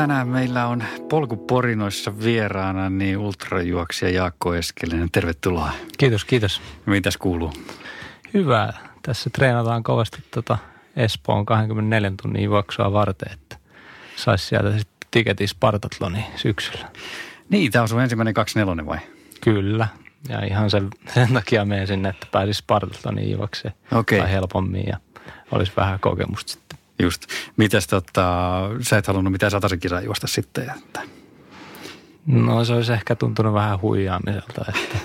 Tänään meillä on polkuporinoissa vieraana niin ultrajuoksija Jaakko Eskelinen. Tervetuloa. Kiitos, kiitos. Mitäs kuuluu? Hyvä. Tässä treenataan kovasti tuota Espoon 24 tunnin juoksua varten, että saisi sieltä sitten tiketin Spartatloni syksyllä. Niin, tämä on sun ensimmäinen 24 vai? Kyllä. Ja ihan sen, sen takia menen sinne, että pääsis Spartatloniin juokseen. Okei. Tai helpommin ja olisi vähän kokemusta sitten. Just. Mitäs tota, sä et halunnut mitään sataisen kisaa juosta sitten? Että... No se olisi ehkä tuntunut vähän huijaamiselta, että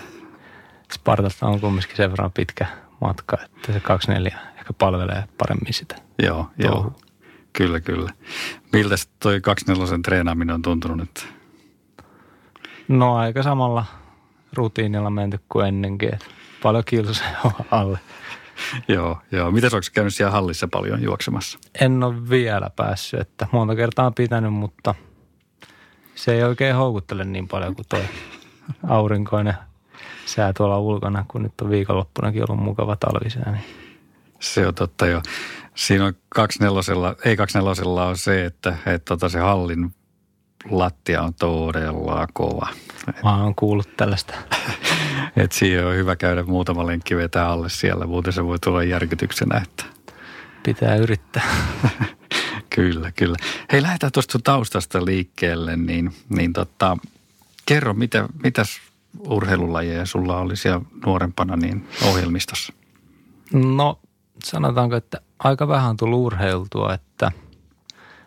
Spartalta on kumminkin sen verran pitkä matka, että se 24 ehkä palvelee paremmin sitä. Joo, joo. Kyllä, kyllä. Miltä toi 24 treenaaminen on tuntunut nyt? No aika samalla rutiinilla menty kuin ennenkin, että paljon kilsoja on alle. joo, joo. Mitäs onko käynyt siellä hallissa paljon juoksemassa? En ole vielä päässyt, että monta kertaa on pitänyt, mutta se ei oikein houkuttele niin paljon kuin toi aurinkoinen sää tuolla ulkona, kun nyt on viikonloppunakin ollut mukava talvisää. Niin Se on totta jo. Siinä on 24, ei 24 on se, että, että tota se hallin lattia on todella kova. mä oon kuullut tällaista. Et siihen on hyvä käydä muutama lenkki vetää alle siellä, muuten se voi tulla järkytyksenä. Että. Pitää yrittää. Kyllä, kyllä. Hei, lähdetään tuosta taustasta liikkeelle, niin, niin tota, kerro, mitä, mitäs urheilulajeja sulla oli siellä nuorempana niin ohjelmistossa? No sanotaanko, että aika vähän on tullut urheiltua, että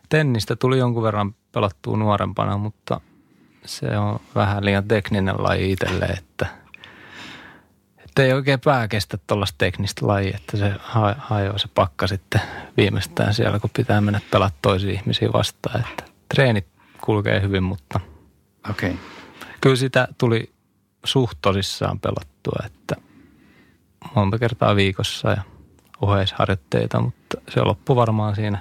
tennistä tuli jonkun verran pelattua nuorempana, mutta se on vähän liian tekninen laji itselle, että, että ei oikein pää kestä tuollaista teknistä lajia, että se ha- hajoaa se pakka sitten viimeistään siellä, kun pitää mennä pelaa toisia ihmisiä vastaan, että treenit kulkee hyvin, mutta. Okay. kyllä sitä tuli suht tosissaan pelattua, että monta kertaa viikossa ja oheisharjoitteita, mutta se loppui varmaan siinä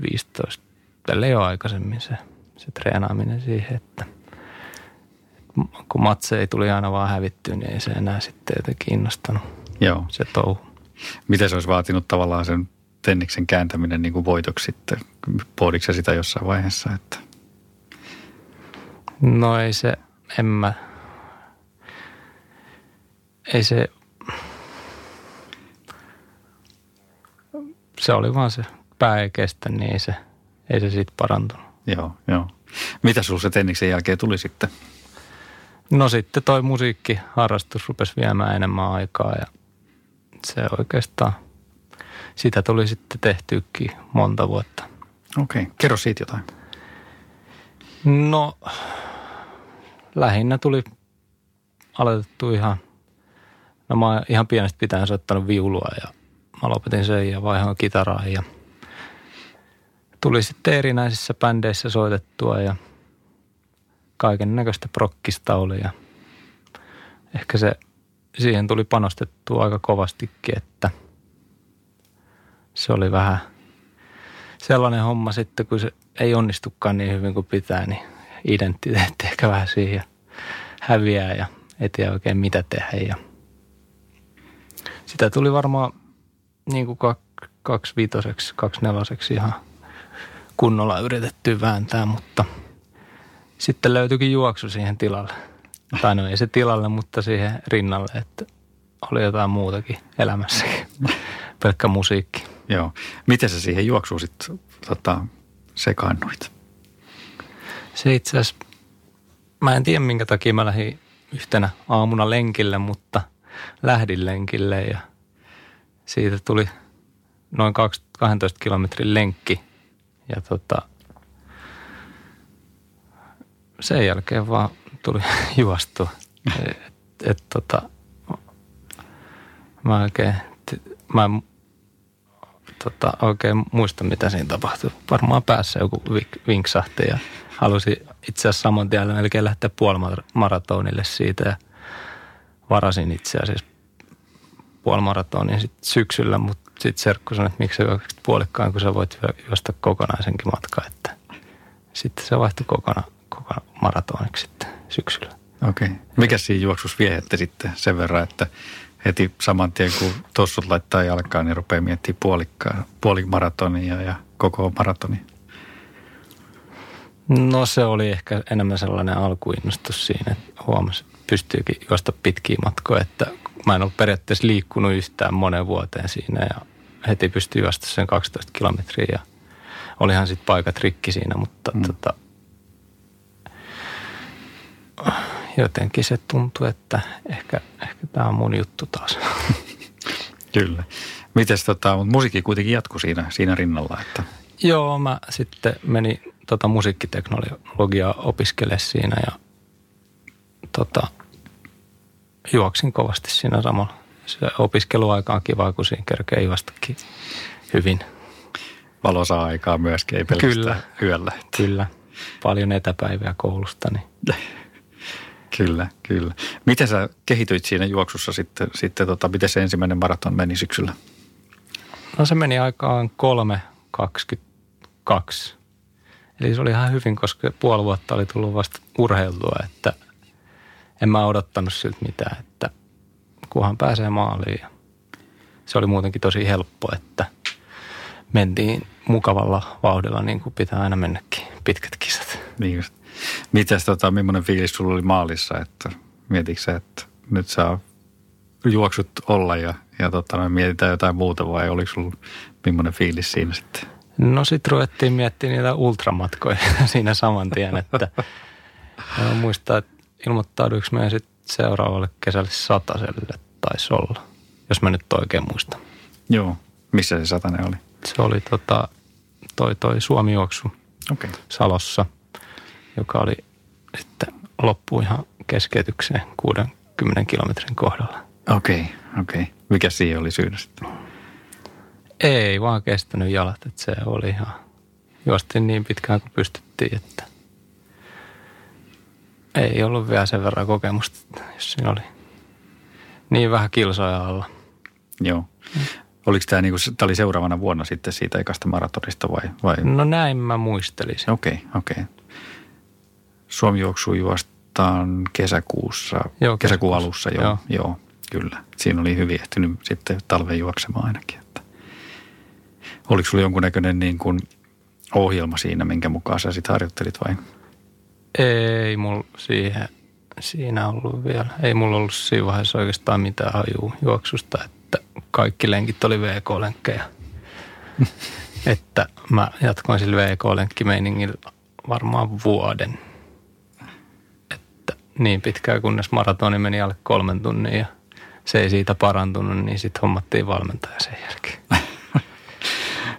14-15, tälle jo aikaisemmin se, se treenaaminen siihen, että kun matse ei tuli aina vaan hävittyä, niin ei se enää sitten jotenkin innostanut Joo. se touhu. Miten se olisi vaatinut tavallaan sen tenniksen kääntäminen niin kuin voitoksi sitten? Pohditko sitä jossain vaiheessa? Että... No ei se, en mä, ei se, se oli vaan se pää ei kestä, niin ei se, ei se siitä parantunut. Joo, joo. Mitä sulla se tenniksen jälkeen tuli sitten? No sitten toi musiikkiharrastus rupesi viemään enemmän aikaa ja se oikeastaan, sitä tuli sitten tehtyäkin monta vuotta. Okei, okay. kerro siitä jotain. No, lähinnä tuli aloitettu ihan, no mä oon ihan pienestä pitäen soittanut viulua ja mä lopetin sen ja vaihoin kitaraa ja tuli sitten erinäisissä bändeissä soitettua ja kaiken näköistä prokkista oli ja ehkä se, siihen tuli panostettua aika kovastikin, että se oli vähän sellainen homma sitten, kun se ei onnistukaan niin hyvin kuin pitää, niin identiteetti ehkä vähän siihen häviää ja ei tiedä oikein mitä tehdä. Ja sitä tuli varmaan niin kuin kak- kaksi viitoseksi, kaksi neloseksi ihan kunnolla yritetty vääntää, mutta sitten löytyikin juoksu siihen tilalle. Tai no ei se tilalle, mutta siihen rinnalle, että oli jotain muutakin elämässäkin. Pelkkä musiikki. Joo. Miten sä siihen juoksuun sitten tota, sekaannuit? Se itse asiassa, mä en tiedä minkä takia mä lähdin yhtenä aamuna lenkille, mutta lähdin lenkille ja siitä tuli noin 12 kilometrin lenkki. Ja tota, sen jälkeen vaan tuli juostua. Et, et, tota, mä oikein, mä en tota, oikein muista, mitä siinä tapahtui. Varmaan päässä joku vinksahti ja halusin itse asiassa saman tien melkein lähteä puolimaratonille siitä ja varasin itse asiassa puolimaratonin sit syksyllä, mutta sitten Serkku sanoi, että miksi sä puolikkaan, kun sä voit juosta kokonaisenkin matkaa, että sitten se vaihtui kokonaan maratoniksi sitten syksyllä. Okei. Okay. Mikä siinä juoksussa viehätti sitten sen verran, että heti saman tien kun tossut laittaa jalkaan, niin rupeaa miettimään puolikkaa, puolimaratonia ja koko maratoni? No se oli ehkä enemmän sellainen alkuinnostus siinä, että huomasi, että pystyykin juosta pitkiä matkoja, että mä en ole periaatteessa liikkunut yhtään monen vuoteen siinä ja heti pystyi juosta sen 12 kilometriä ja olihan sitten paikat rikki siinä, mutta mm. tota, jotenkin se tuntui, että ehkä, ehkä tämä on mun juttu taas. Kyllä. Mites tota, mutta musiikki kuitenkin jatkuu siinä, siinä rinnalla, että... Joo, mä sitten menin tota musiikkiteknologiaa opiskele siinä ja tota, juoksin kovasti siinä samalla. Se opiskeluaika on kiva, kun siinä kerkee juostakin hyvin. Valosaa aikaa myöskin, ei pelkästään kyllä, yöllä. Kyllä, paljon etäpäiviä koulusta. Niin. kyllä, kyllä. Miten sä kehityit siinä juoksussa sitten, sitten tota, miten se ensimmäinen maraton meni syksyllä? No se meni aikaan 3.22. Eli se oli ihan hyvin, koska puoli vuotta oli tullut vasta urheiltua, että en mä odottanut siltä mitään, että kunhan pääsee maaliin. Se oli muutenkin tosi helppo, että mentiin mukavalla vauhdilla niin kuin pitää aina mennäkin, pitkät kisat. Niin just. Mitäs tota, millainen fiilis sulla oli maalissa, että mietitkö että nyt saa juoksut olla ja, ja tota, me mietitään jotain muuta vai oliko sulla millainen fiilis siinä sitten? No sitten ruvettiin miettimään niitä ultramatkoja siinä saman tien, että muistaa, että ilmoittauduiko meidän sitten seuraavalle kesälle sataselle taisi olla, jos mä nyt oikein muistan. Joo. Missä se satanen oli? Se oli tota, toi, toi Suomi-juoksu okay. Salossa, joka oli sitten loppu ihan keskeytykseen 60 kilometrin kohdalla. Okei, okay, okei. Okay. Mikä siihen oli syynä sitten? Ei vaan kestänyt jalat, että se oli ihan, juostin niin pitkään kuin pystyttiin, että ei ollut vielä sen verran kokemusta, jos siinä oli niin vähän kilsoja alla. Joo. Oliko tämä, niinku, tämä oli seuraavana vuonna sitten siitä ekasta maratonista vai? vai? No näin mä muistelisin. Okei, okay, okei. Okay. Suomi juoksu juostaan kesäkuussa, joo, kesäkuun alussa, joo, joo. joo, kyllä. Siinä oli hyvin ehtinyt sitten talven juoksemaan ainakin. Että. Oliko sulla jonkunnäköinen niin kuin ohjelma siinä, minkä mukaan sä sitten harjoittelit vai? Ei mulla siihen, siinä ollut vielä. Ei mulla ollut siinä vaiheessa oikeastaan mitään hajua juoksusta, että kaikki lenkit oli VK-lenkkejä. että mä jatkoin sillä VK-lenkkimeiningillä varmaan vuoden. Niin pitkään kunnes maratoni meni alle kolmen tunnin ja se ei siitä parantunut, niin sitten hommattiin valmentaja sen jälkeen.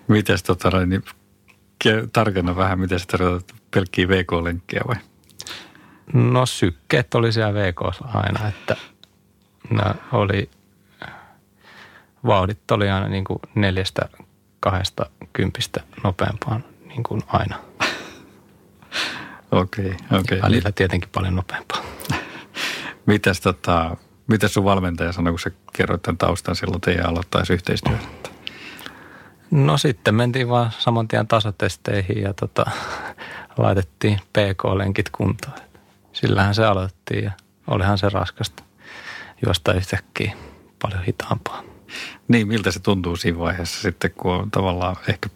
Mites tota, niin tarkenna vähän, miten se tarkoittaa pelkkiä VK-lenkkejä vai? No sykkeet oli siellä VK aina, että nämä oli, vauhdit oli aina niin kuin neljästä kahdesta kympistä nopeampaan niin kuin aina. Okei, okay, okei. Okay. Välillä tietenkin paljon nopeampaa. mitäs, tota, mitäs sun valmentaja sanoi, kun sä kerroit tämän taustan silloin teidän aloittaisi yhteistyötä? No sitten mentiin vaan saman tien tasotesteihin ja tota, laitettiin PK-lenkit kuntoon. Sillähän se aloitettiin ja olihan se raskasta juosta yhtäkkiä paljon hitaampaa. Niin, miltä se tuntuu siinä vaiheessa sitten, kun on tavallaan ehkä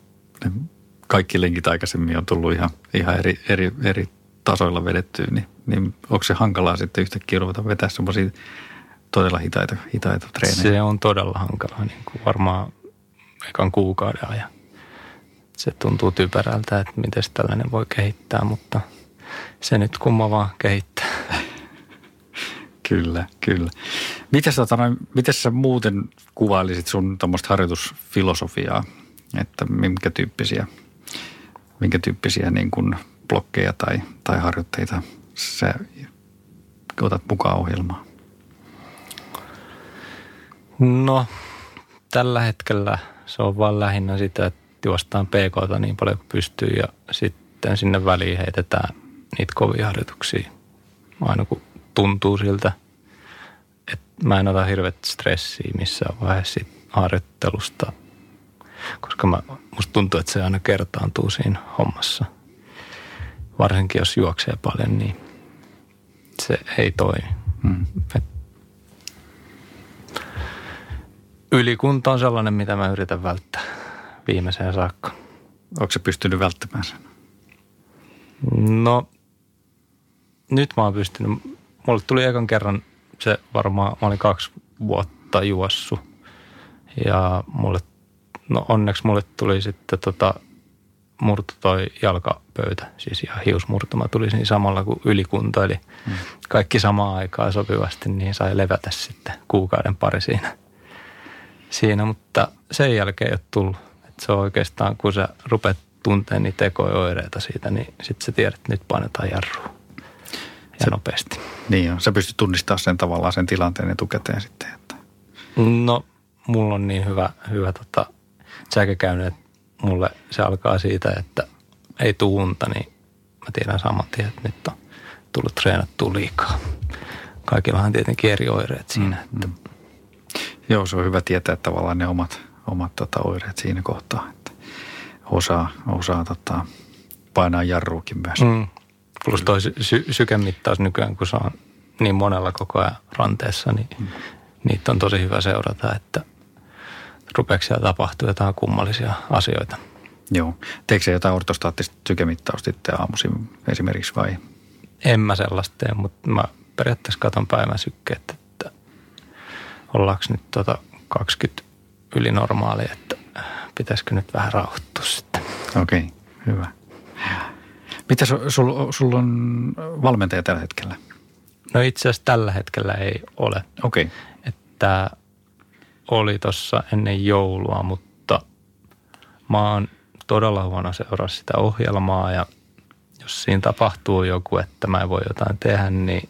kaikki lenkit aikaisemmin on tullut ihan, ihan eri, eri, eri tasoilla vedettyä, niin, niin onko se hankalaa sitten yhtäkkiä ruveta vetää semmoisia todella hitaita, hitaita treenejä? Se on todella hankalaa, niin kuin varmaan ekan kuukauden ajan. Se tuntuu typerältä, että miten tällainen voi kehittää, mutta se nyt kumma vaan kehittää. Kyllä, kyllä. Miten sä, miten sä muuten kuvailisit sun tuommoista harjoitusfilosofiaa, että minkä tyyppisiä, minkä tyyppisiä niin kuin blokkeja tai, tai harjoitteita sä otat mukaan ohjelmaan? No, tällä hetkellä – se on vaan lähinnä sitä, että juostaan pk niin paljon kuin pystyy ja sitten sinne väliin heitetään niitä kovia harjoituksia. Aina kun tuntuu siltä, että mä en ota hirveät stressiä missään vaiheessa harjoittelusta, koska mä, musta tuntuu, että se aina kertaantuu siinä hommassa. Varsinkin jos juoksee paljon, niin se ei toimi. Hmm. Et Ylikunta on sellainen, mitä mä yritän välttää viimeiseen saakka. Onko se pystynyt välttämään sen? No, nyt mä oon pystynyt, mulle tuli ekan kerran se varmaan, mä olin kaksi vuotta juossu. Ja mulle, no onneksi mulle tuli sitten tota, murto toi jalkapöytä, siis ihan hiusmurtuma tuli siinä samalla kuin ylikunto, eli mm. kaikki samaan aikaan sopivasti, niin sai levätä sitten kuukauden pari siinä. siinä mutta sen jälkeen ei ole tullut. Et se on oikeastaan, kun sä rupeat tuntea niitä tekoja siitä, niin sitten sä tiedät, että nyt painetaan jarrua. Ja se, nopeasti. Niin on. Sä pystyt tunnistamaan sen tavallaan sen tilanteen etukäteen sitten. Että. No, mulla on niin hyvä, hyvä tota, säkäkäynyt, että mulle se alkaa siitä, että ei tuu unta, niin mä tiedän saman tien, että nyt on tullut treenattua liikaa. Kaikillahan tietenkin eri oireet siinä. Mm, että. Mm. Joo, se on hyvä tietää tavallaan ne omat, omat tota, oireet siinä kohtaa, että osaa, osaa tota, painaa jarruukin myös. Mm. Plus toi sy- sykemittaus nykyään, kun se on niin monella koko ajan ranteessa, niin mm. niitä on tosi hyvä seurata, että – rupeeko siellä tapahtua jotain kummallisia asioita. Joo. Teekö se jotain ortostaattista sykemittausta sitten aamuisin esimerkiksi vai? En mä sellaista tee, mutta mä periaatteessa katon päivän sykkeet, että ollaanko nyt tota 20 yli normaali, että pitäisikö nyt vähän rauhoittua sitten. Okei, okay, hyvä. Mitä sulla sul, sul on valmentaja tällä hetkellä? No itse asiassa tällä hetkellä ei ole. Okei. Okay. Että oli tuossa ennen joulua, mutta mä oon todella huono seuraa sitä ohjelmaa ja jos siinä tapahtuu joku, että mä en voi jotain tehdä, niin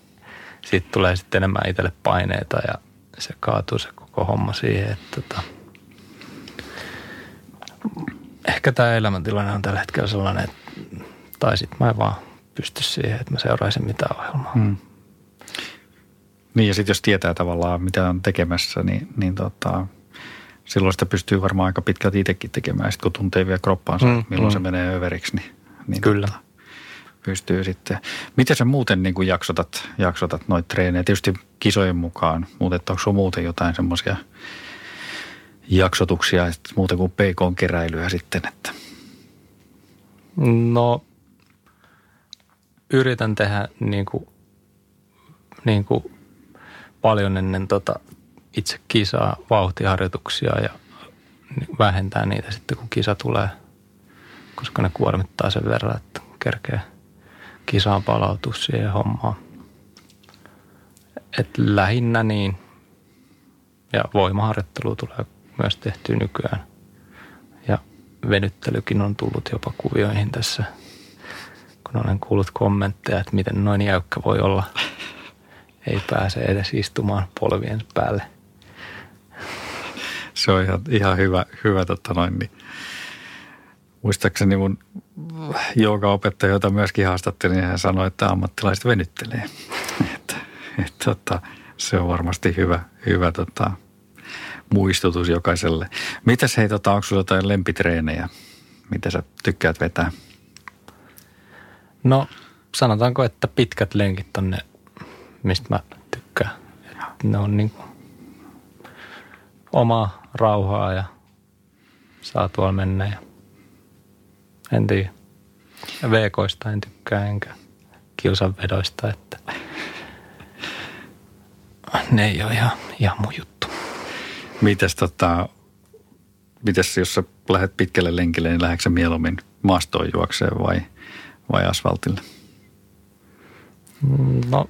siitä tulee sitten enemmän itselle paineita ja se kaatuu se koko homma siihen, että tota, ehkä tämä elämäntilanne on tällä hetkellä sellainen, että tai sitten mä en vaan pysty siihen, että mä seuraisin mitään ohjelmaa. Hmm. Niin ja sitten jos tietää tavallaan mitä on tekemässä, niin, niin tota, silloin sitä pystyy varmaan aika pitkälti itsekin tekemään. Sitten kun tuntee vielä kroppaansa, mm, milloin mm. se menee överiksi, niin, niin Kyllä. Tota, pystyy sitten. Miten sä muuten niin kuin jaksotat, jaksotat noita treenejä? Tietysti kisojen mukaan, mutta onko sulla muuten jotain semmoisia jaksotuksia, että muuten kuin PK-keräilyä sitten, että? No, yritän tehdä niin kuin, niin kuin paljon ennen tota itse kisaa vauhtiharjoituksia ja vähentää niitä sitten, kun kisa tulee, koska ne kuormittaa sen verran, että kerkee kisaan palautua siihen hommaan. Et lähinnä niin. Ja voimaharjoittelu tulee myös tehtyä nykyään. Ja venyttelykin on tullut jopa kuvioihin tässä, kun olen kuullut kommentteja, että miten noin jäykkä voi olla – ei pääse edes istumaan polvien päälle. Se on ihan, ihan hyvä, hyvä totta noin, niin muistaakseni mun opettaja, jota myöskin haastattelin, niin hän sanoi, että ammattilaiset venyttelee. että, että, tota, se on varmasti hyvä, hyvä tota, muistutus jokaiselle. Mitäs hei, tota, onko sinulla jotain lempitreenejä? Mitä sä tykkäät vetää? No sanotaanko, että pitkät lenkit on ne mistä mä tykkään. Et ne on niin omaa rauhaa ja saa tuolla mennä. Ja en tiedä. VKista en tykkää enkä kilsanvedoista, että ne ei ole ihan, ihan mun juttu. Mites tota, mites jos sä lähdet pitkälle lenkille, niin lähdetkö mieluummin maastoon juokseen vai, vai asfaltille? No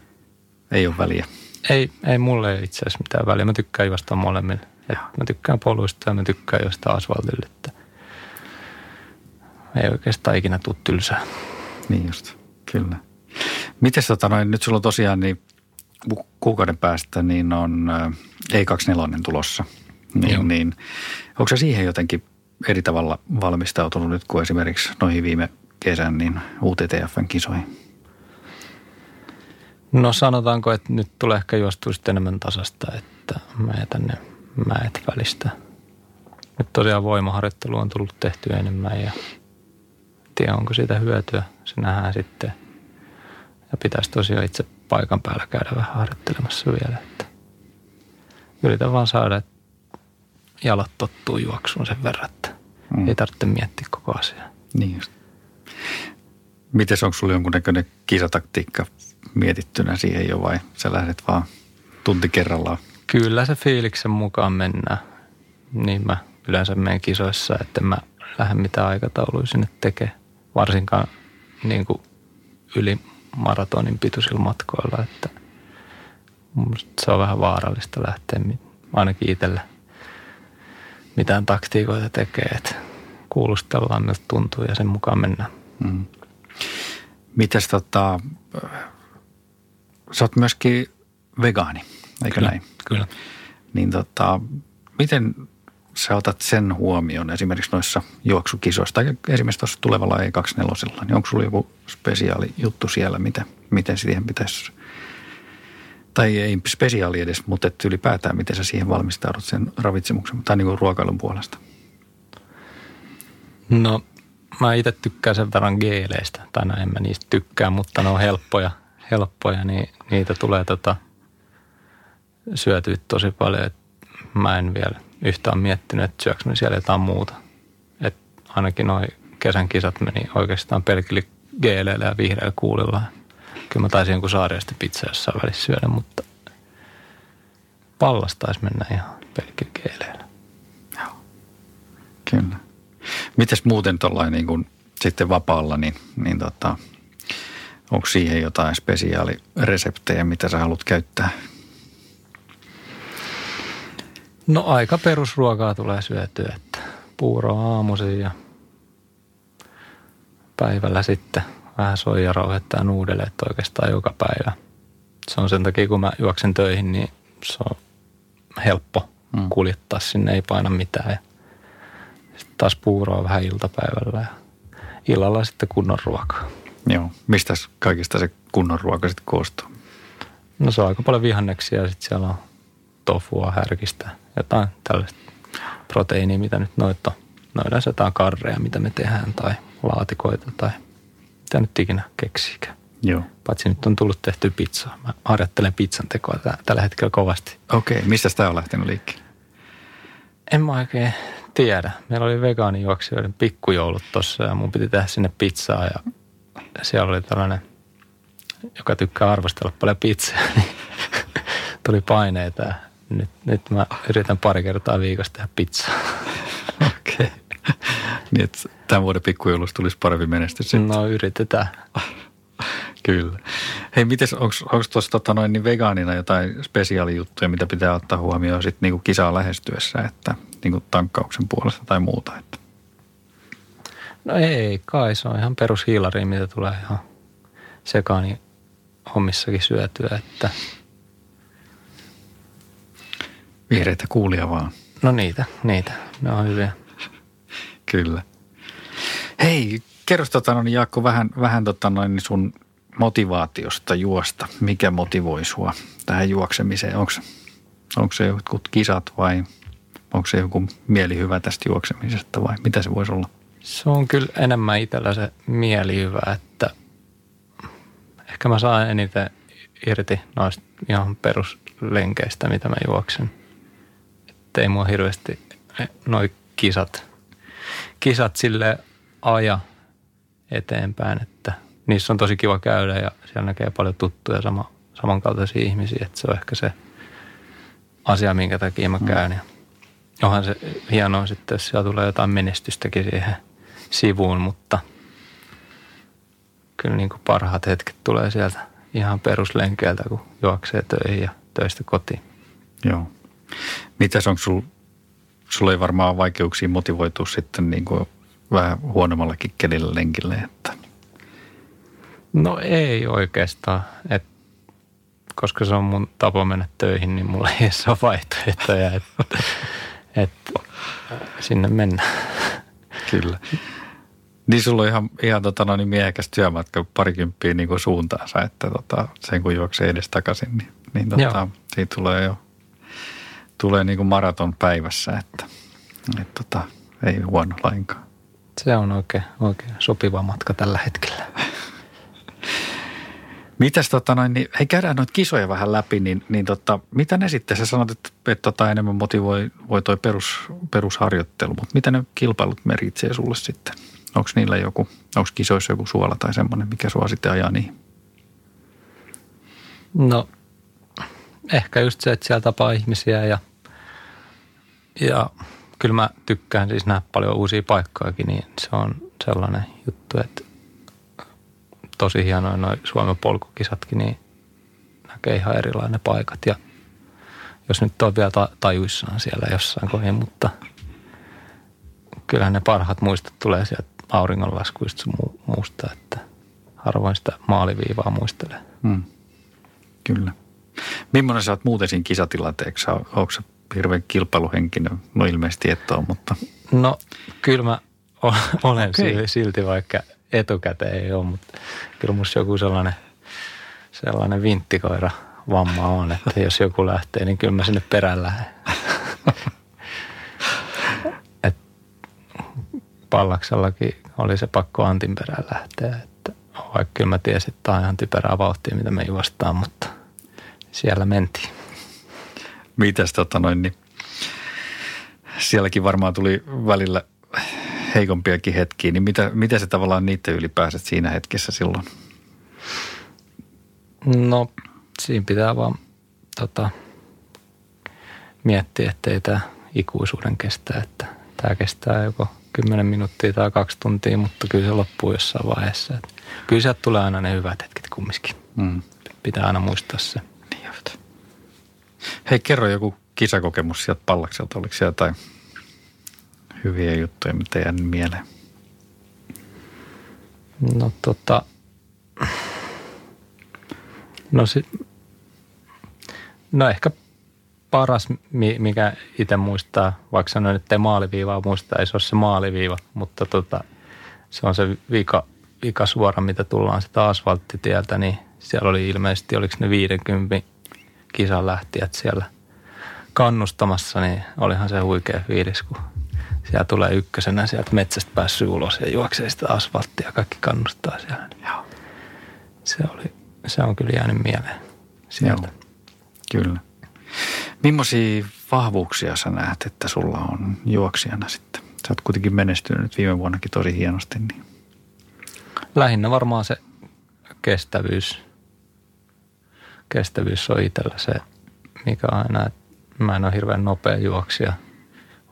ei ole väliä. Ei, ei mulle itse asiassa mitään väliä. Mä tykkään juosta molemmille. Et mä tykkään poluista ja mä tykkään juosta asfaltille. Että ei oikeastaan ikinä tule tylsää. Niin just, kyllä. Miten tota noin, nyt sulla on tosiaan niin kuukauden päästä niin on E24 tulossa. Niin, niin, onko se siihen jotenkin eri tavalla valmistautunut nyt kuin esimerkiksi noihin viime kesän niin UTTFn kisoihin? No sanotaanko, että nyt tulee ehkä juostua sitten enemmän tasasta, että mä jätän ne mäet välistä. Nyt tosiaan voimaharjoittelu on tullut tehty enemmän ja tiedä onko siitä hyötyä. Se nähdään sitten. Ja pitäisi tosiaan itse paikan päällä käydä vähän harjoittelemassa vielä. Että yritän vaan saada, että jalat tottuu juoksuun sen verran, että mm. ei tarvitse miettiä koko asiaa. Niin just. Miten onko sulla jonkunnäköinen kisataktiikka mietittynä siihen jo vai sä lähdet vaan tunti kerrallaan? Kyllä se fiiliksen mukaan mennään. Niin mä yleensä menen kisoissa, että mä lähden mitään aikatauluja sinne tekee. Varsinkaan niin kuin yli maratonin pituisilla matkoilla, että se on vähän vaarallista lähteä ainakin itselle mitään taktiikoita tekee, että kuulustellaan miltä tuntuu ja sen mukaan mennään. Mm. Mites tota, sä oot myöskin vegaani, eikö kyllä, näin? Kyllä. Niin tota, miten sä otat sen huomioon esimerkiksi noissa juoksukisoissa tai esimerkiksi tuossa tulevalla E24, niin onko sulla joku spesiaali juttu siellä, miten, miten siihen pitäisi, tai ei spesiaali edes, mutta että ylipäätään miten sä siihen valmistaudut sen ravitsemuksen tai niin kuin ruokailun puolesta? No mä itse tykkään sen verran geeleistä, tai no en mä niistä tykkää, mutta ne on helppoja, helppoja niin niitä tulee tota, syötyä tosi paljon, että mä en vielä yhtään miettinyt, että syöks siellä jotain muuta. Et ainakin noin kesän kisat meni oikeastaan pelkillä geeleillä ja vihreällä kuulilla. Kyllä mä taisin jonkun saariasti pizza jossain välissä syödä, mutta pallas taisi mennä ihan pelkillä geeleillä. Joo, kyllä. Mites muuten tuollain niin kuin sitten vapaalla, niin, niin tota, onko siihen jotain spesiaalireseptejä, mitä sä haluat käyttää? No aika perusruokaa tulee syötyä, että puuroa aamuisin ja päivällä sitten vähän soijarauhetta ja nuudeleet oikeastaan joka päivä. Se on sen takia, kun mä juoksen töihin, niin se on helppo mm. kuljettaa sinne, ei paina mitään. Ja sitten taas puuroa vähän iltapäivällä ja illalla sitten kunnon ruokaa. Joo. Mistä kaikista se kunnon ruoka sitten koostuu? No se on aika paljon vihanneksia ja sitten siellä on tofua, härkistä, jotain tällaista proteiinia, mitä nyt noita on. No yleensä jotain karreja, mitä me tehdään, tai laatikoita, tai mitä nyt ikinä keksiikään. Joo. Paitsi nyt on tullut tehty pizzaa. Mä harjoittelen pizzan tekoa tällä hetkellä kovasti. Okei, okay. mistä tämä on lähtenyt liikkeelle? En mä oikein tiedä. Meillä oli vegaanijuoksijoiden pikkujoulut tuossa ja mun piti tehdä sinne pizzaa ja siellä oli tällainen, joka tykkää arvostella paljon pizzaa, niin tuli paineita ja nyt, nyt mä yritän pari kertaa viikossa tehdä pizzaa. Okei. Okay. niin, että tämän vuoden pikkujoulussa tulisi paremmin menestys sitten. No yritetään. Kyllä. Hei, mites, onko tuossa tota noin, niin vegaanina jotain spesiaalijuttuja, mitä pitää ottaa huomioon sitten niinku kisaa lähestyessä, että niinku tankkauksen puolesta tai muuta? Että? No ei kai, se on ihan perushiilari, mitä tulee ihan sekaani hommissakin syötyä, että – Vihreitä kuulia vaan. No niitä, niitä. Ne on hyviä. Kyllä. Hei, kerro tota, no, niin Jaakko vähän, vähän tota, noin, niin sun motivaatiosta juosta. Mikä motivoi sua tähän juoksemiseen? Onko se jotkut kisat vai onko se joku mielihyvä tästä juoksemisesta vai mitä se voisi olla? Se on kyllä enemmän itsellä se mielihyvä, että ehkä mä saan eniten irti noista ihan peruslenkeistä, mitä mä juoksen että ei mua hirveästi noi kisat, kisat sille aja eteenpäin, että niissä on tosi kiva käydä ja siellä näkee paljon tuttuja sama, samankaltaisia ihmisiä, että se on ehkä se asia, minkä takia mä mm. käyn. Ja onhan se hienoa sitten, jos siellä tulee jotain menestystäkin siihen sivuun, mutta kyllä niin kuin parhaat hetket tulee sieltä ihan peruslenkeiltä, kun juoksee töihin ja töistä kotiin. Joo. Mitäs onko sul, sulla ei varmaan vaikeuksia motivoitua sitten niin kuin vähän huonommallakin kelillä lenkille, että... No ei oikeastaan, Et, koska se on mun tapa mennä töihin, niin mulla ei ole vaihtoehtoja, että et, sinne mennään. Kyllä. Niin sulla on ihan, ihan tota, no, niin miehekäs työmatka parikymppiä niin kuin suuntaansa, että tota, sen kun juoksee edes takaisin, niin, niin tota, siitä tulee jo tulee niin kuin maraton päivässä, että, että tota, ei huono lainkaan. Se on oikein, oikein sopiva matka tällä hetkellä. Mitäs tota noin, niin, hei käydään noita kisoja vähän läpi, niin, niin tota, mitä ne sitten, sä sanot, että, että tota, enemmän motivoi voi toi perus, perusharjoittelu, mutta mitä ne kilpailut merkitsee sulle sitten? Onko niillä joku, onko kisoissa joku suola tai semmoinen, mikä sua sitten ajaa niihin? No ehkä just se, että siellä tapaa ihmisiä ja, ja kyllä mä tykkään siis nähdä paljon uusia paikkojakin, niin se on sellainen juttu, että tosi hienoja noin Suomen polkukisatkin, niin näkee ihan erilainen paikat ja jos nyt on vielä tajuissaan siellä jossain kohin, mutta kyllähän ne parhaat muistot tulee sieltä auringonlaskuista sun muusta, että harvoin sitä maaliviivaa muistelee. Hmm. Kyllä. Millainen sä oot muuten siinä kisatilanteeksi? Onko se hirveän kilpailuhenkinen? No ilmeisesti et ole, mutta... No kyllä mä olen okay. silti, vaikka etukäteen ei ole, mutta kyllä musta joku sellainen, sellainen vinttikoira vamma on, että jos joku lähtee, niin kyllä mä sinne perään lähden. Et pallaksellakin oli se pakko Antin perään lähteä, että vaikka kyllä mä tiesin, että tämä on ihan typerää vauhtia, mitä me juostaan, mutta siellä mentiin. Mitäs tota noin, niin sielläkin varmaan tuli välillä heikompiakin hetkiä, niin mitä, mitä se tavallaan niiden yli pääset siinä hetkessä silloin? No siinä pitää vaan tota, miettiä, ettei tämä ikuisuuden kestä, että tämä kestää joko 10 minuuttia tai kaksi tuntia, mutta kyllä se loppuu jossain vaiheessa. Että kyllä sieltä tulee aina ne hyvät hetket kumminkin. Mm. Pitää aina muistaa se. Niin. Hei, kerro joku kisakokemus sieltä pallakselta. Oliko siellä jotain hyviä juttuja, mitä jäänyt mieleen? No tota, no, si, no ehkä paras, mikä itse muistaa, vaikka sanoin, että ei maaliviivaa muista, ei se ole se maaliviiva, mutta tota, se on se vika, vika suora, mitä tullaan sitä asfalttitieltä, niin siellä oli ilmeisesti, oliko ne 50 kisan lähtijät siellä kannustamassa, niin olihan se huikea fiilis, kun siellä tulee ykkösenä sieltä metsästä päässyt ulos ja juoksee sitä asfalttia ja kaikki kannustaa siellä. Joo. Se, oli, se on kyllä jäänyt mieleen sieltä. Joo, kyllä. Millaisia vahvuuksia sä näet, että sulla on juoksijana sitten? Sä oot kuitenkin menestynyt viime vuonnakin tosi hienosti. Niin. Lähinnä varmaan se kestävyys. Kestävyys on itsellä se, mikä aina, että mä en ole hirveän nopea juoksija –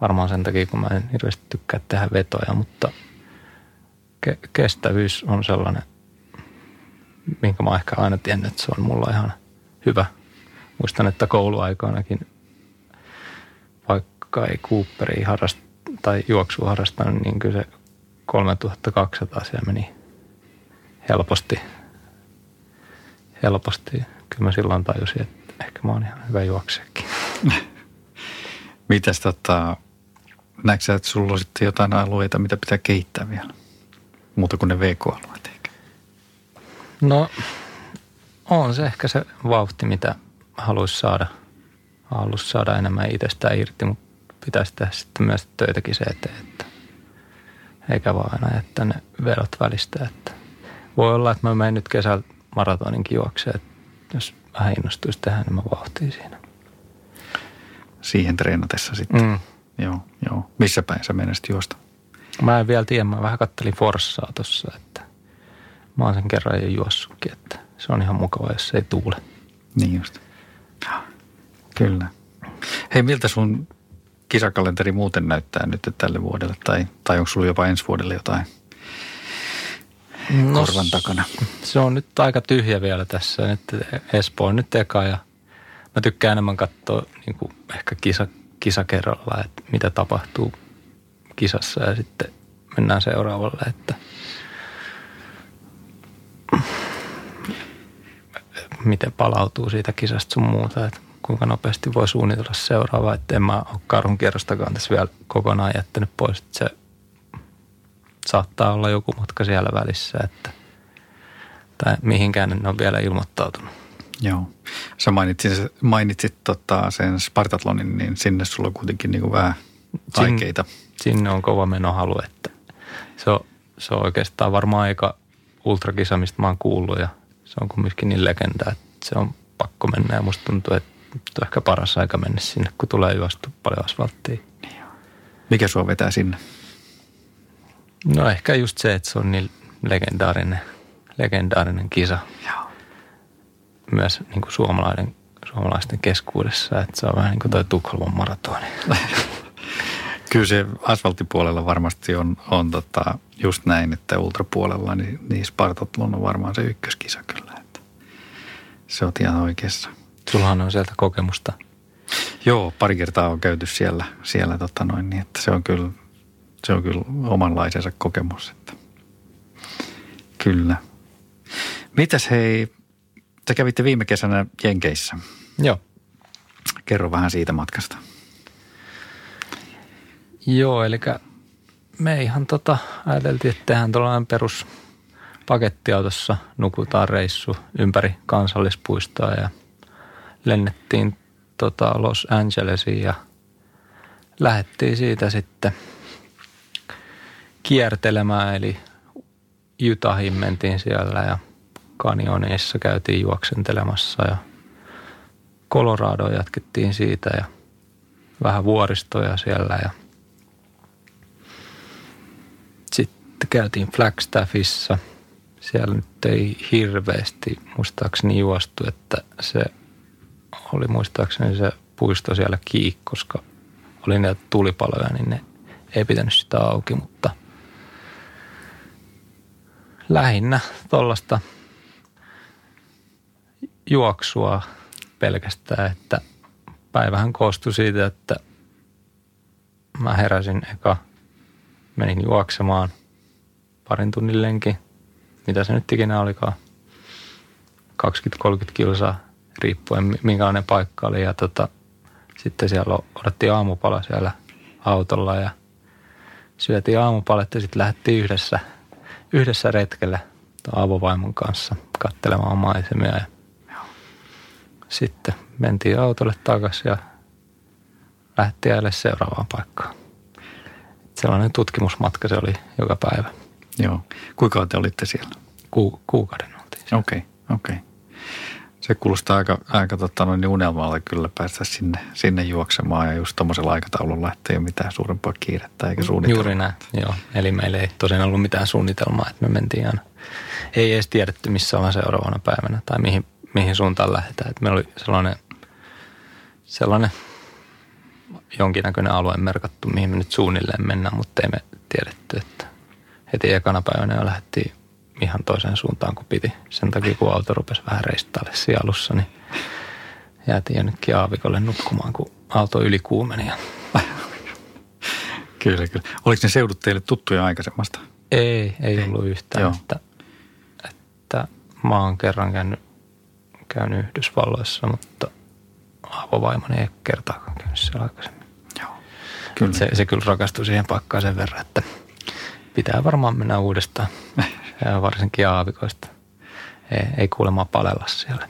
Varmaan sen takia, kun mä en hirveästi tykkää tehdä vetoja, mutta ke- kestävyys on sellainen, minkä mä ehkä aina tiennyt, että se on mulla ihan hyvä. Muistan, että kouluaikoinakin, vaikka ei Cooperi harrast, tai juoksu harrastanut, niin kyllä se 3200 siellä meni helposti. Helposti. Kyllä mä silloin tajusin, että ehkä mä oon ihan hyvä juokseekin. Mitäs tota, näetkö että sulla on sitten jotain alueita, mitä pitää kehittää vielä? Muuta kuin ne VK-alueet eikä? No on se ehkä se vauhti, mitä haluaisi saada. Haluaisi saada enemmän itsestään irti, mutta pitäisi tehdä sitten myös töitäkin se eteen, että eikä vaan aina jättää ne vedot välistä. Että voi olla, että mä menen nyt kesällä maratoninkin juokseen, että jos vähän innostuisi tehdä enemmän vauhtia siinä. Siihen treenatessa sitten. Mm. Joo, joo. Missä päin sä menisit juosta? Mä en vielä tiedä, mä vähän kattelin Forssaa tuossa, että mä oon sen kerran jo juossutkin, että se on ihan mukava, jos ei tuule. Niin just. Kyllä. Hei, miltä sun kisakalenteri muuten näyttää nyt tälle vuodelle tai, tai onko sulla jopa ensi vuodelle jotain no, korvan takana? Se on nyt aika tyhjä vielä tässä. Nyt Espoo on nyt eka ja mä tykkään enemmän katsoa niin kuin ehkä kisa, kisa kerralla, että mitä tapahtuu kisassa ja sitten mennään seuraavalle, että miten palautuu siitä kisasta sun muuta, että kuinka nopeasti voi suunnitella seuraavaa, että en mä ole karhun kierrostakaan tässä vielä kokonaan jättänyt pois, että se saattaa olla joku matka siellä välissä, että tai mihinkään en ole vielä ilmoittautunut. Joo. Sä mainitsit, mainitsit tota sen Spartatlonin, niin sinne sulla on kuitenkin niin kuin vähän aikeita. Sinne, sinne on kova menohalu, että se on, se on oikeastaan varmaan aika ultrakisa, mistä mä oon kuullut ja se on kumminkin niin legenda, että se on pakko mennä ja musta tuntuu, että on ehkä paras aika mennä sinne, kun tulee juostu paljon asfalttia. Mikä sua vetää sinne? No ehkä just se, että se on niin legendaarinen, legendaarinen kisa. Joo. Myös niin kuin suomalaisten, suomalaisten keskuudessa, että se on vähän niin kuin toi Tukholman maratoni. Kyllä se asfalttipuolella varmasti on, on tota, just näin, että ultrapuolella niin, niin Spartatlon on varmaan se ykköskisa kyllä. Että se on ihan oikeassa. Sullahan on sieltä kokemusta. Joo, pari kertaa on käyty siellä, siellä tota noin, niin että se on kyllä, se on kyllä omanlaisensa kokemus. Että. Kyllä. Mitäs hei, te kävitte viime kesänä Jenkeissä. Joo. Kerro vähän siitä matkasta. Joo, eli me ihan tota, ajateltiin, että tehdään tuollainen perus pakettiautossa, nukutaan reissu ympäri kansallispuistoa ja lennettiin tota Los Angelesiin ja lähdettiin siitä sitten kiertelemään, eli Utahin mentiin siellä ja kanjoneissa käytiin juoksentelemassa ja Colorado jatkettiin siitä ja vähän vuoristoja siellä ja sitten käytiin Flagstaffissa. Siellä nyt ei hirveästi muistaakseni juostu, että se oli muistaakseni se puisto siellä kiinni, koska oli niitä tulipaloja, niin ne ei pitänyt sitä auki, mutta lähinnä tuollaista juoksua pelkästään, että päivähän koostui siitä, että mä heräsin eka, menin juoksemaan parin tunnin lenki, mitä se nyt ikinä olikaan, 20-30 kilsaa riippuen minkälainen paikka oli. Ja tota, sitten siellä odottiin aamupala siellä autolla ja syötiin aamupalet ja sitten lähdettiin yhdessä, yhdessä retkelle avovaimon kanssa katselemaan maisemia. Ja sitten mentiin autolle takaisin ja lähti jälleen seuraavaan paikkaan. Sellainen tutkimusmatka se oli joka päivä. Joo. Kuinka te olitte siellä? Ku, kuukauden oltiin Okei, okei. Okay, okay. Se kuulostaa aika, aika tota, noin niin unelmalle kyllä päästä sinne, sinne juoksemaan ja just tuommoisella aikataululla, että ei ole mitään suurempaa kiirettä eikä suunnitelmaa. Juuri näin, joo. Eli meillä ei tosiaan ollut mitään suunnitelmaa, että me mentiin aina. Ei edes tiedetty, missä ollaan seuraavana päivänä tai mihin, mihin suuntaan lähdetään. Että meillä oli sellainen, sellainen jonkinnäköinen alue merkattu, mihin me nyt suunnilleen mennään, mutta ei me tiedetty, että heti ekana päivänä jo lähdettiin ihan toiseen suuntaan kuin piti. Sen takia, kun auto rupesi vähän reistaille alussa, niin jäätiin jonnekin aavikolle nukkumaan, kun auto ylikuumeni. kyllä, kyllä. Oliko ne seudut teille tuttuja aikaisemmasta? Ei, ei ollut yhtään. Joo. Että, että mä oon kerran käynyt, käynyt Yhdysvalloissa, mutta avovaimoni ei kertaakaan käynyt siellä aikaisemmin. Joo, kyllä. Se, se kyllä rakastui siihen paikkaan sen verran, että pitää varmaan mennä uudestaan ja varsinkin aavikoista. Ei, ei kuulemma palella siellä.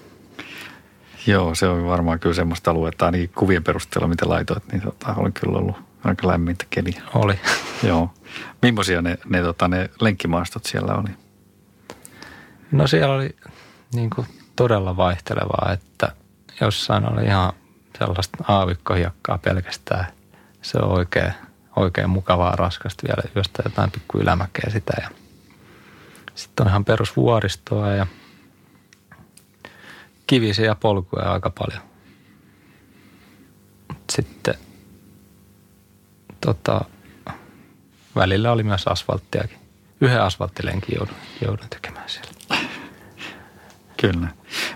Joo, se on varmaan kyllä semmoista aluetta, ainakin kuvien perusteella, mitä laitoit, niin tota, oli kyllä ollut aika lämmintä keliä. Oli. Joo. Millaisia ne, ne, tota, ne lenkkimaastot siellä oli? No siellä oli niin kuin todella vaihtelevaa, että jossain oli ihan sellaista aavikkohiakkaa pelkästään. Se on oikein, oikein mukavaa raskasta vielä, josta jotain pikku ylämäkeä sitä ja – sitten on ihan perusvuoristoa ja kivisiä polkuja aika paljon. Sitten tota, välillä oli myös asfalttiakin. Yhden asfalttilenkin joudun, joudun tekemään siellä. Kyllä.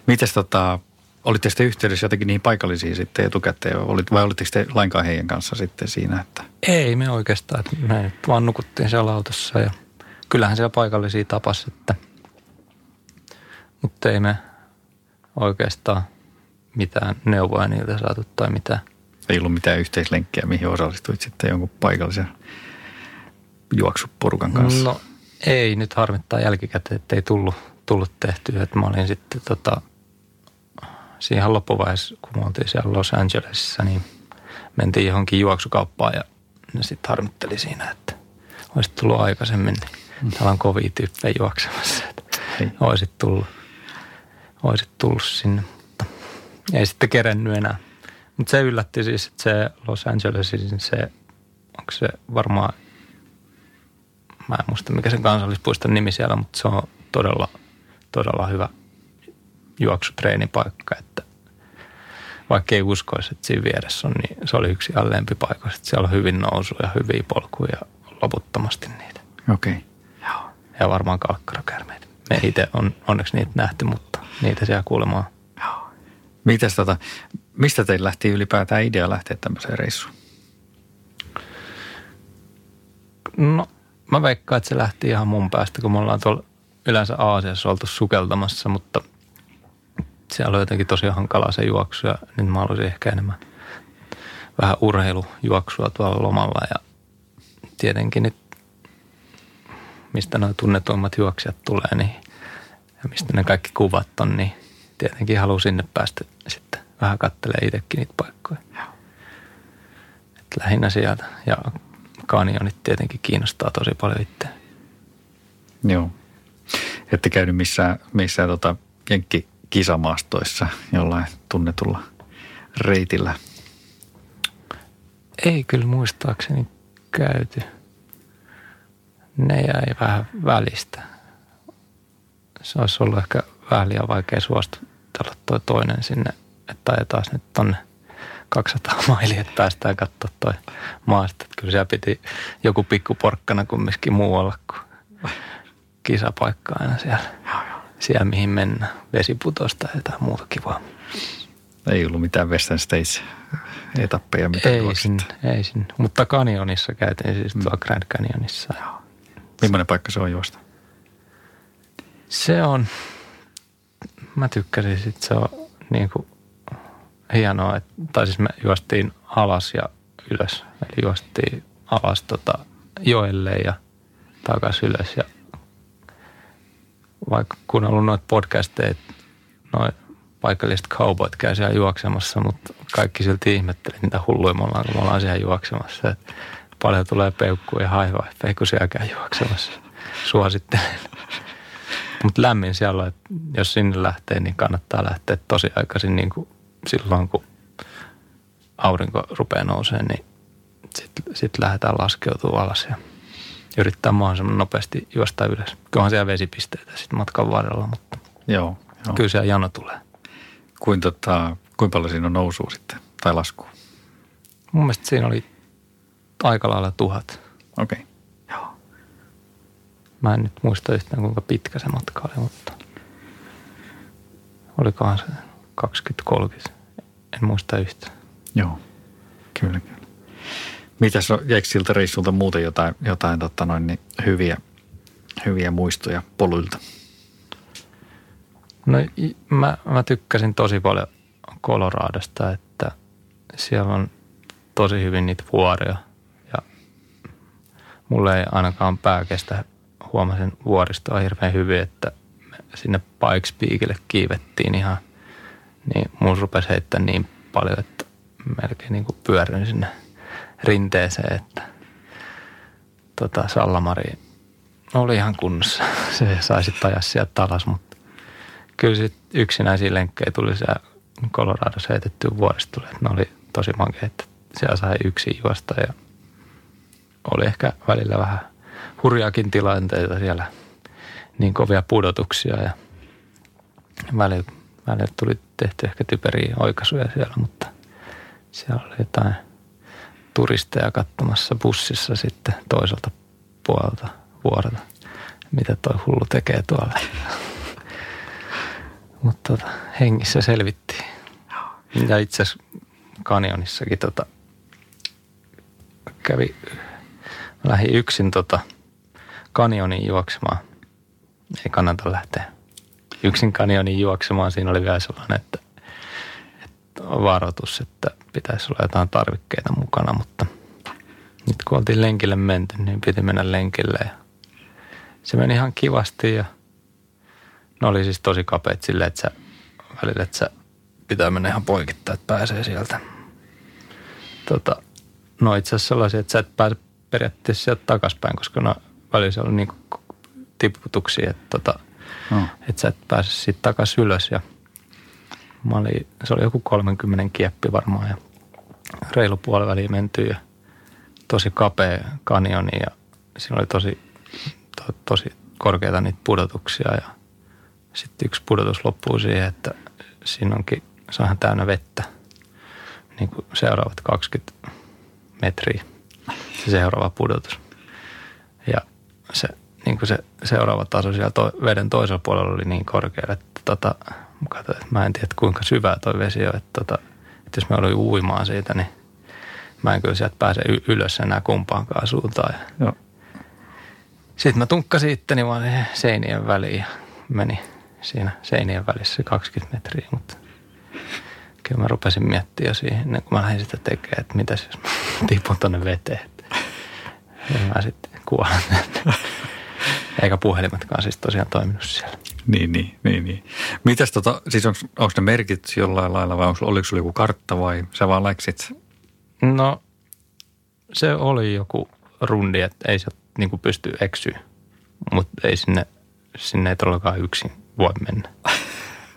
Mites tota, olitte sitten yhteydessä jotenkin niihin paikallisiin sitten etukäteen, vai olitteko te lainkaan heidän kanssa sitten siinä? Että... Ei me oikeastaan, että me vaan nukuttiin siellä autossa ja – kyllähän siellä paikallisia tapas, että, mutta ei me oikeastaan mitään neuvoja niiltä saatu tai mitään. Ei ollut mitään yhteislenkkiä, mihin osallistuit sitten jonkun paikallisen juoksuporukan kanssa? No ei, nyt harmittaa jälkikäteen, että ei tullut, tullut tehtyä. Että mä olin sitten tota, siihen loppuvaiheessa, kun me oltiin siellä Los Angelesissa, niin mentiin johonkin juoksukauppaan ja ne sitten harmitteli siinä, että olisi tullut aikaisemmin. Niin Täällä on kovia tyyppejä juoksemassa. Että oisit tullut, oisit tullut sinne, mutta ei sitten kerennyt enää. Mutta se yllätti siis, että se Los Angelesin se, onko se varmaan mä en muista mikä sen kansallispuiston nimi siellä, mutta se on todella, todella hyvä juoksutreenipaikka, että vaikka ei uskoisi, että siinä vieressä on, niin se oli yksi ihan lempipaikoista. Siellä on hyvin nousuja, hyviä polkuja loputtomasti niitä. Okei. Okay. Joo. Ja varmaan kalkkarakärmeitä. Me itse on onneksi niitä nähty, mutta niitä siellä kuulemaan. Joo. Mites tota, mistä teillä lähti ylipäätään idea lähteä tämmöiseen reissuun? No, mä veikkaan, että se lähti ihan mun päästä, kun me ollaan tuolla yleensä Aasiassa oltu sukeltamassa, mutta siellä on jotenkin tosi hankalaa se juoksu ja nyt mä haluaisin ehkä enemmän vähän urheilujuoksua tuolla lomalla ja tietenkin nyt mistä nuo tunnetuimmat juoksijat tulee niin, ja mistä ne kaikki kuvat on, niin tietenkin haluan sinne päästä sitten vähän kattelee itsekin niitä paikkoja. Et lähinnä sieltä ja kanjonit tietenkin kiinnostaa tosi paljon itse. Joo. Ette käynyt missään, missään tota, jenkki kisamaastoissa jollain tunnetulla reitillä? Ei kyllä muistaakseni käyty. Ne jäi vähän välistä. Se olisi ollut ehkä vähän liian vaikea suostutella toi toinen sinne, että ajetaan nyt tonne 200 mailia, että päästään katsoa toi maasta. Että kyllä siellä piti joku pikku porkkana kumminkin muualla kuin kisapaikka aina siellä. Joo, joo siellä, mihin mennään. Vesiputosta tai jotain muuta kivaa. Ei ollut mitään Western States-etappeja, mitä ei sinne, ei sinne. Mutta kanjonissa käytiin siis tuolla Grand Canyonissa. Joo. Millainen paikka se on juosta? Se on, mä tykkäsin sit, se on niin kuin hienoa, että, tai siis me juostiin alas ja ylös. Eli juostiin alas tota joelle ja takaisin ylös ja vaikka ollut noita podcasteja, noin paikalliset cowboyt käy siellä juoksemassa, mutta kaikki silti ihmettelee, mitä hulluja me ollaan, kun me ollaan siellä juoksemassa. Et paljon tulee peukkuja ja haivaifeja, kun siellä käy juoksemassa. Suosittelen. Mutta lämmin siellä on, jos sinne lähtee, niin kannattaa lähteä tosi aikaisin niin kuin silloin, kun aurinko rupeaa nousemaan, niin sitten sit lähdetään laskeutumaan alas ja – yrittää mahdollisimman nopeasti juosta ylös. Kyllähän siellä vesipisteitä sitten matkan varrella, mutta joo, joo. kyllä siellä jano tulee. Kuin tota, kuinka paljon siinä on nousua sitten tai lasku? Mun mielestä siinä oli aika lailla tuhat. Okei. Okay. Joo. Mä en nyt muista yhtään kuinka pitkä se matka oli, mutta olikohan se 20-30. En muista yhtään. Joo, kyllä, kyllä. Mitäs jäikö siltä reissulta muuten jotain, jotain totta noin, niin hyviä, hyviä muistoja poluilta? No mä, mä tykkäsin tosi paljon Coloradosta, että siellä on tosi hyvin niitä vuoria ja mulle ei ainakaan pää kestä. Huomasin vuoristoa hirveän hyvin, että sinne Pikes Peakille kiivettiin ihan, niin mun rupesi heittämään niin paljon, että melkein niin kuin pyöryin sinne – rinteeseen, että tota, Sallamari oli ihan kunnossa. Se sai sitten ajaa sieltä alas, mutta kyllä sitten yksinäisiä lenkkejä tuli siellä Coloradossa heitettyä vuoristolle. Ne oli tosi mankea, että siellä sai yksi juosta ja oli ehkä välillä vähän hurjaakin tilanteita siellä, niin kovia pudotuksia ja välillä, välillä tuli tehty ehkä typeriä oikaisuja siellä, mutta siellä oli jotain – turisteja katsomassa bussissa sitten toiselta puolelta vuorta, mitä toi hullu tekee tuolla. Mutta tota, hengissä selvittiin. Ja itse asiassa kanjonissakin tota, kävi, lähi yksin tota, kanjonin juoksemaan. Ei kannata lähteä yksin kanjonin juoksemaan. Siinä oli vielä sellainen, että varoitus, että pitäisi olla jotain tarvikkeita mukana, mutta nyt kun oltiin lenkille menty, niin piti mennä lenkille ja se meni ihan kivasti ja ne oli siis tosi kapeat silleen, että sä, välillä, että sä pitää mennä ihan poikittaa, että pääsee sieltä. Tota, no itse asiassa sellaisia, että sä et pääse periaatteessa sieltä takaspäin, koska no välillä se oli niin tiputuksia, että, tota, no. että sä et pääse siitä takaisin ylös ja – Mä olin, se oli joku 30 kieppi varmaan ja reilu puoliväli menty ja tosi kapea kanioni ja siinä oli tosi to, tosi korkeita niitä pudotuksia ja sitten yksi pudotus loppuu siihen, että siinä onkin, se täynnä vettä. Niin kuin seuraavat 20 metriä se seuraava pudotus. Ja se, niin kuin se seuraava taso siellä to, veden toisella puolella oli niin korkea, että tota, katsoin, että mä en tiedä kuinka syvää toi vesi on. Että, tota, että jos mä olin uimaan siitä, niin mä en kyllä sieltä pääse ylös enää kumpaankaan suuntaan. Joo. Sitten mä tunkkasin itteni vaan seinien väliin ja meni siinä seinien välissä 20 metriä, mutta kyllä mä rupesin miettimään jo siihen, ennen kuin mä lähdin sitä tekemään, että mitä jos mä tipun tonne veteen. Ja mä sitten kuolen. Eikä puhelimetkaan siis tosiaan toiminut siellä. Niin, niin, niin. niin. Mitäs tota, siis onko, onko ne merkit jollain lailla vai onko, oliko sulla joku kartta vai sä vaan läksit? No se oli joku rundi, että ei se niin kuin pysty eksyä, mutta ei sinne, sinne ei todellakaan yksin voi mennä.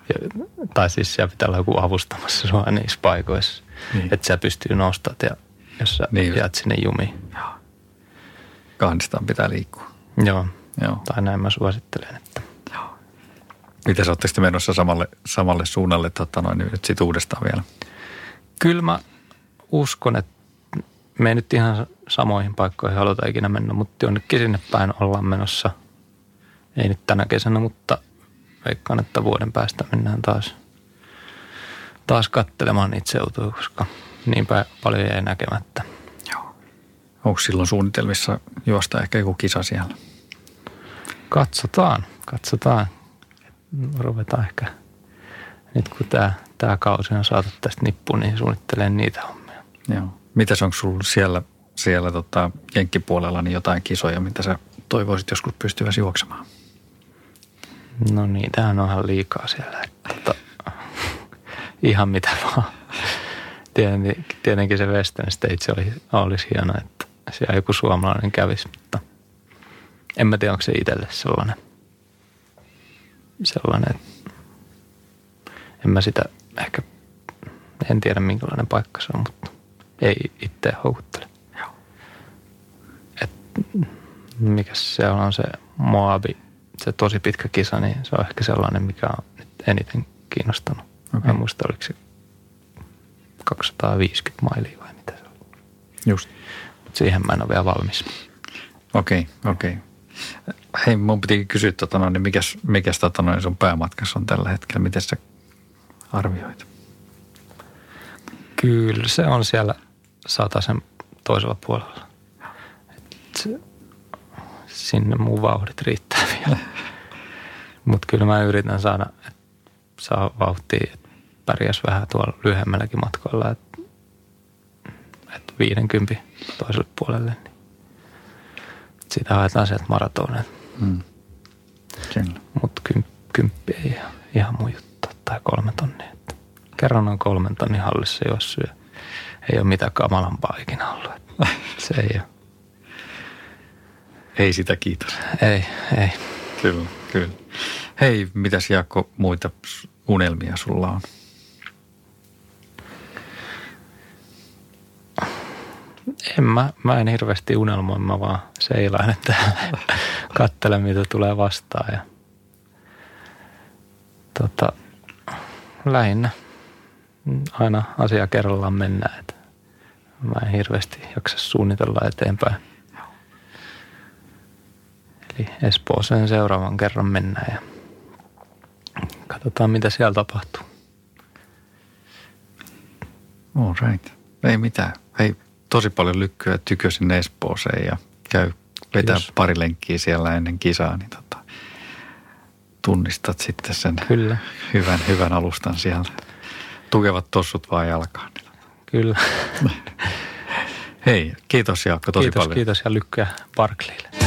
Ja, tai siis siellä pitää olla joku avustamassa sua niissä paikoissa, niin. että sä pystyy nostat ja jos sä niin jäät sinne jumiin. Kahdestaan pitää liikkua. Joo. Joo. Tai näin mä suosittelen, että Miten sä ootte menossa samalle, samalle suunnalle tota noin, nyt sit uudestaan vielä? Kyllä mä uskon, että me ei nyt ihan samoihin paikkoihin haluta ikinä mennä, mutta jonnekin sinne päin ollaan menossa. Ei nyt tänä kesänä, mutta veikkaan, että vuoden päästä mennään taas, taas kattelemaan niitä seutuja, koska niin paljon jäi näkemättä. Joo. Onko silloin suunnitelmissa juosta ehkä joku kisa siellä? Katsotaan, katsotaan ruvetaan ehkä, nyt kun tämä, tämä kausi on saatu tästä nippuun, niin suunnittelen niitä hommia. Joo. Mitäs onko sinulla siellä, siellä tota, jenkkipuolella niin jotain kisoja, mitä sä toivoisit joskus pystyväsi juoksemaan? No niin, tämähän on ihan liikaa siellä. Tota, ihan mitä vaan. Tietenkin, tietenkin se Western Stage oli, olisi hieno, että siellä joku suomalainen kävisi, mutta en mä tiedä, onko se itselle sellainen – sellainen, en mä sitä ehkä, en tiedä minkälainen paikka se on, mutta ei itse houkuttele. Joo. Et, mikä se on se Moabi, se tosi pitkä kisa, niin se on ehkä sellainen, mikä on nyt eniten kiinnostanut. Okay. En muista, oliko se 250 mailia vai mitä se oli. Just. Mut siihen mä en ole vielä valmis. Okei, okay, okei. Okay. Hei, mun piti kysyä, tota, no, niin mikäs, mikäs tota, no, sun päämatkassa on tällä hetkellä? Miten sä arvioit? Kyllä se on siellä sen toisella puolella. Et sinne mun vauhdit riittää vielä. Mutta kyllä mä yritän saada, että saa vauhtia, että pärjäs vähän tuolla lyhyemmälläkin matkoilla, että et 50 toiselle puolelle. Niin siitä haetaan sieltä maratoneet. Mm. Mutta kym, kymppi ei ihan, ihan mun juttu, tai kolme tonnia. Että kerran on kolmen tonnin hallissa juossut ja ei ole mitään kamalampaa ikinä ollut. Se ei ole. Ei sitä kiitos. Ei, ei. Kyllä, kyllä. Hei, mitäs Jaakko muita unelmia sulla on? En mä, mä en hirveästi unelmoi, mä vaan seilailen täällä katselen mitä tulee vastaan ja tota, lähinnä aina asia kerrallaan mennään, että mä en hirveästi jaksa suunnitella eteenpäin. Eli Espooseen seuraavan kerran mennään ja katsotaan mitä siellä tapahtuu. All right. Ei mitään. Hei, tosi paljon lykkyä tykö sinne Espooseen ja käy vetää Kiitos. pari lenkkiä siellä ennen kisaa, niin tota, tunnistat sitten sen Kyllä. Hyvän, hyvän alustan siellä. Tukevat tossut vaan jalkaan. Kyllä. Hei, kiitos Jaakko tosi kiitos, paljon. Kiitos ja lykkyä Barclaylle.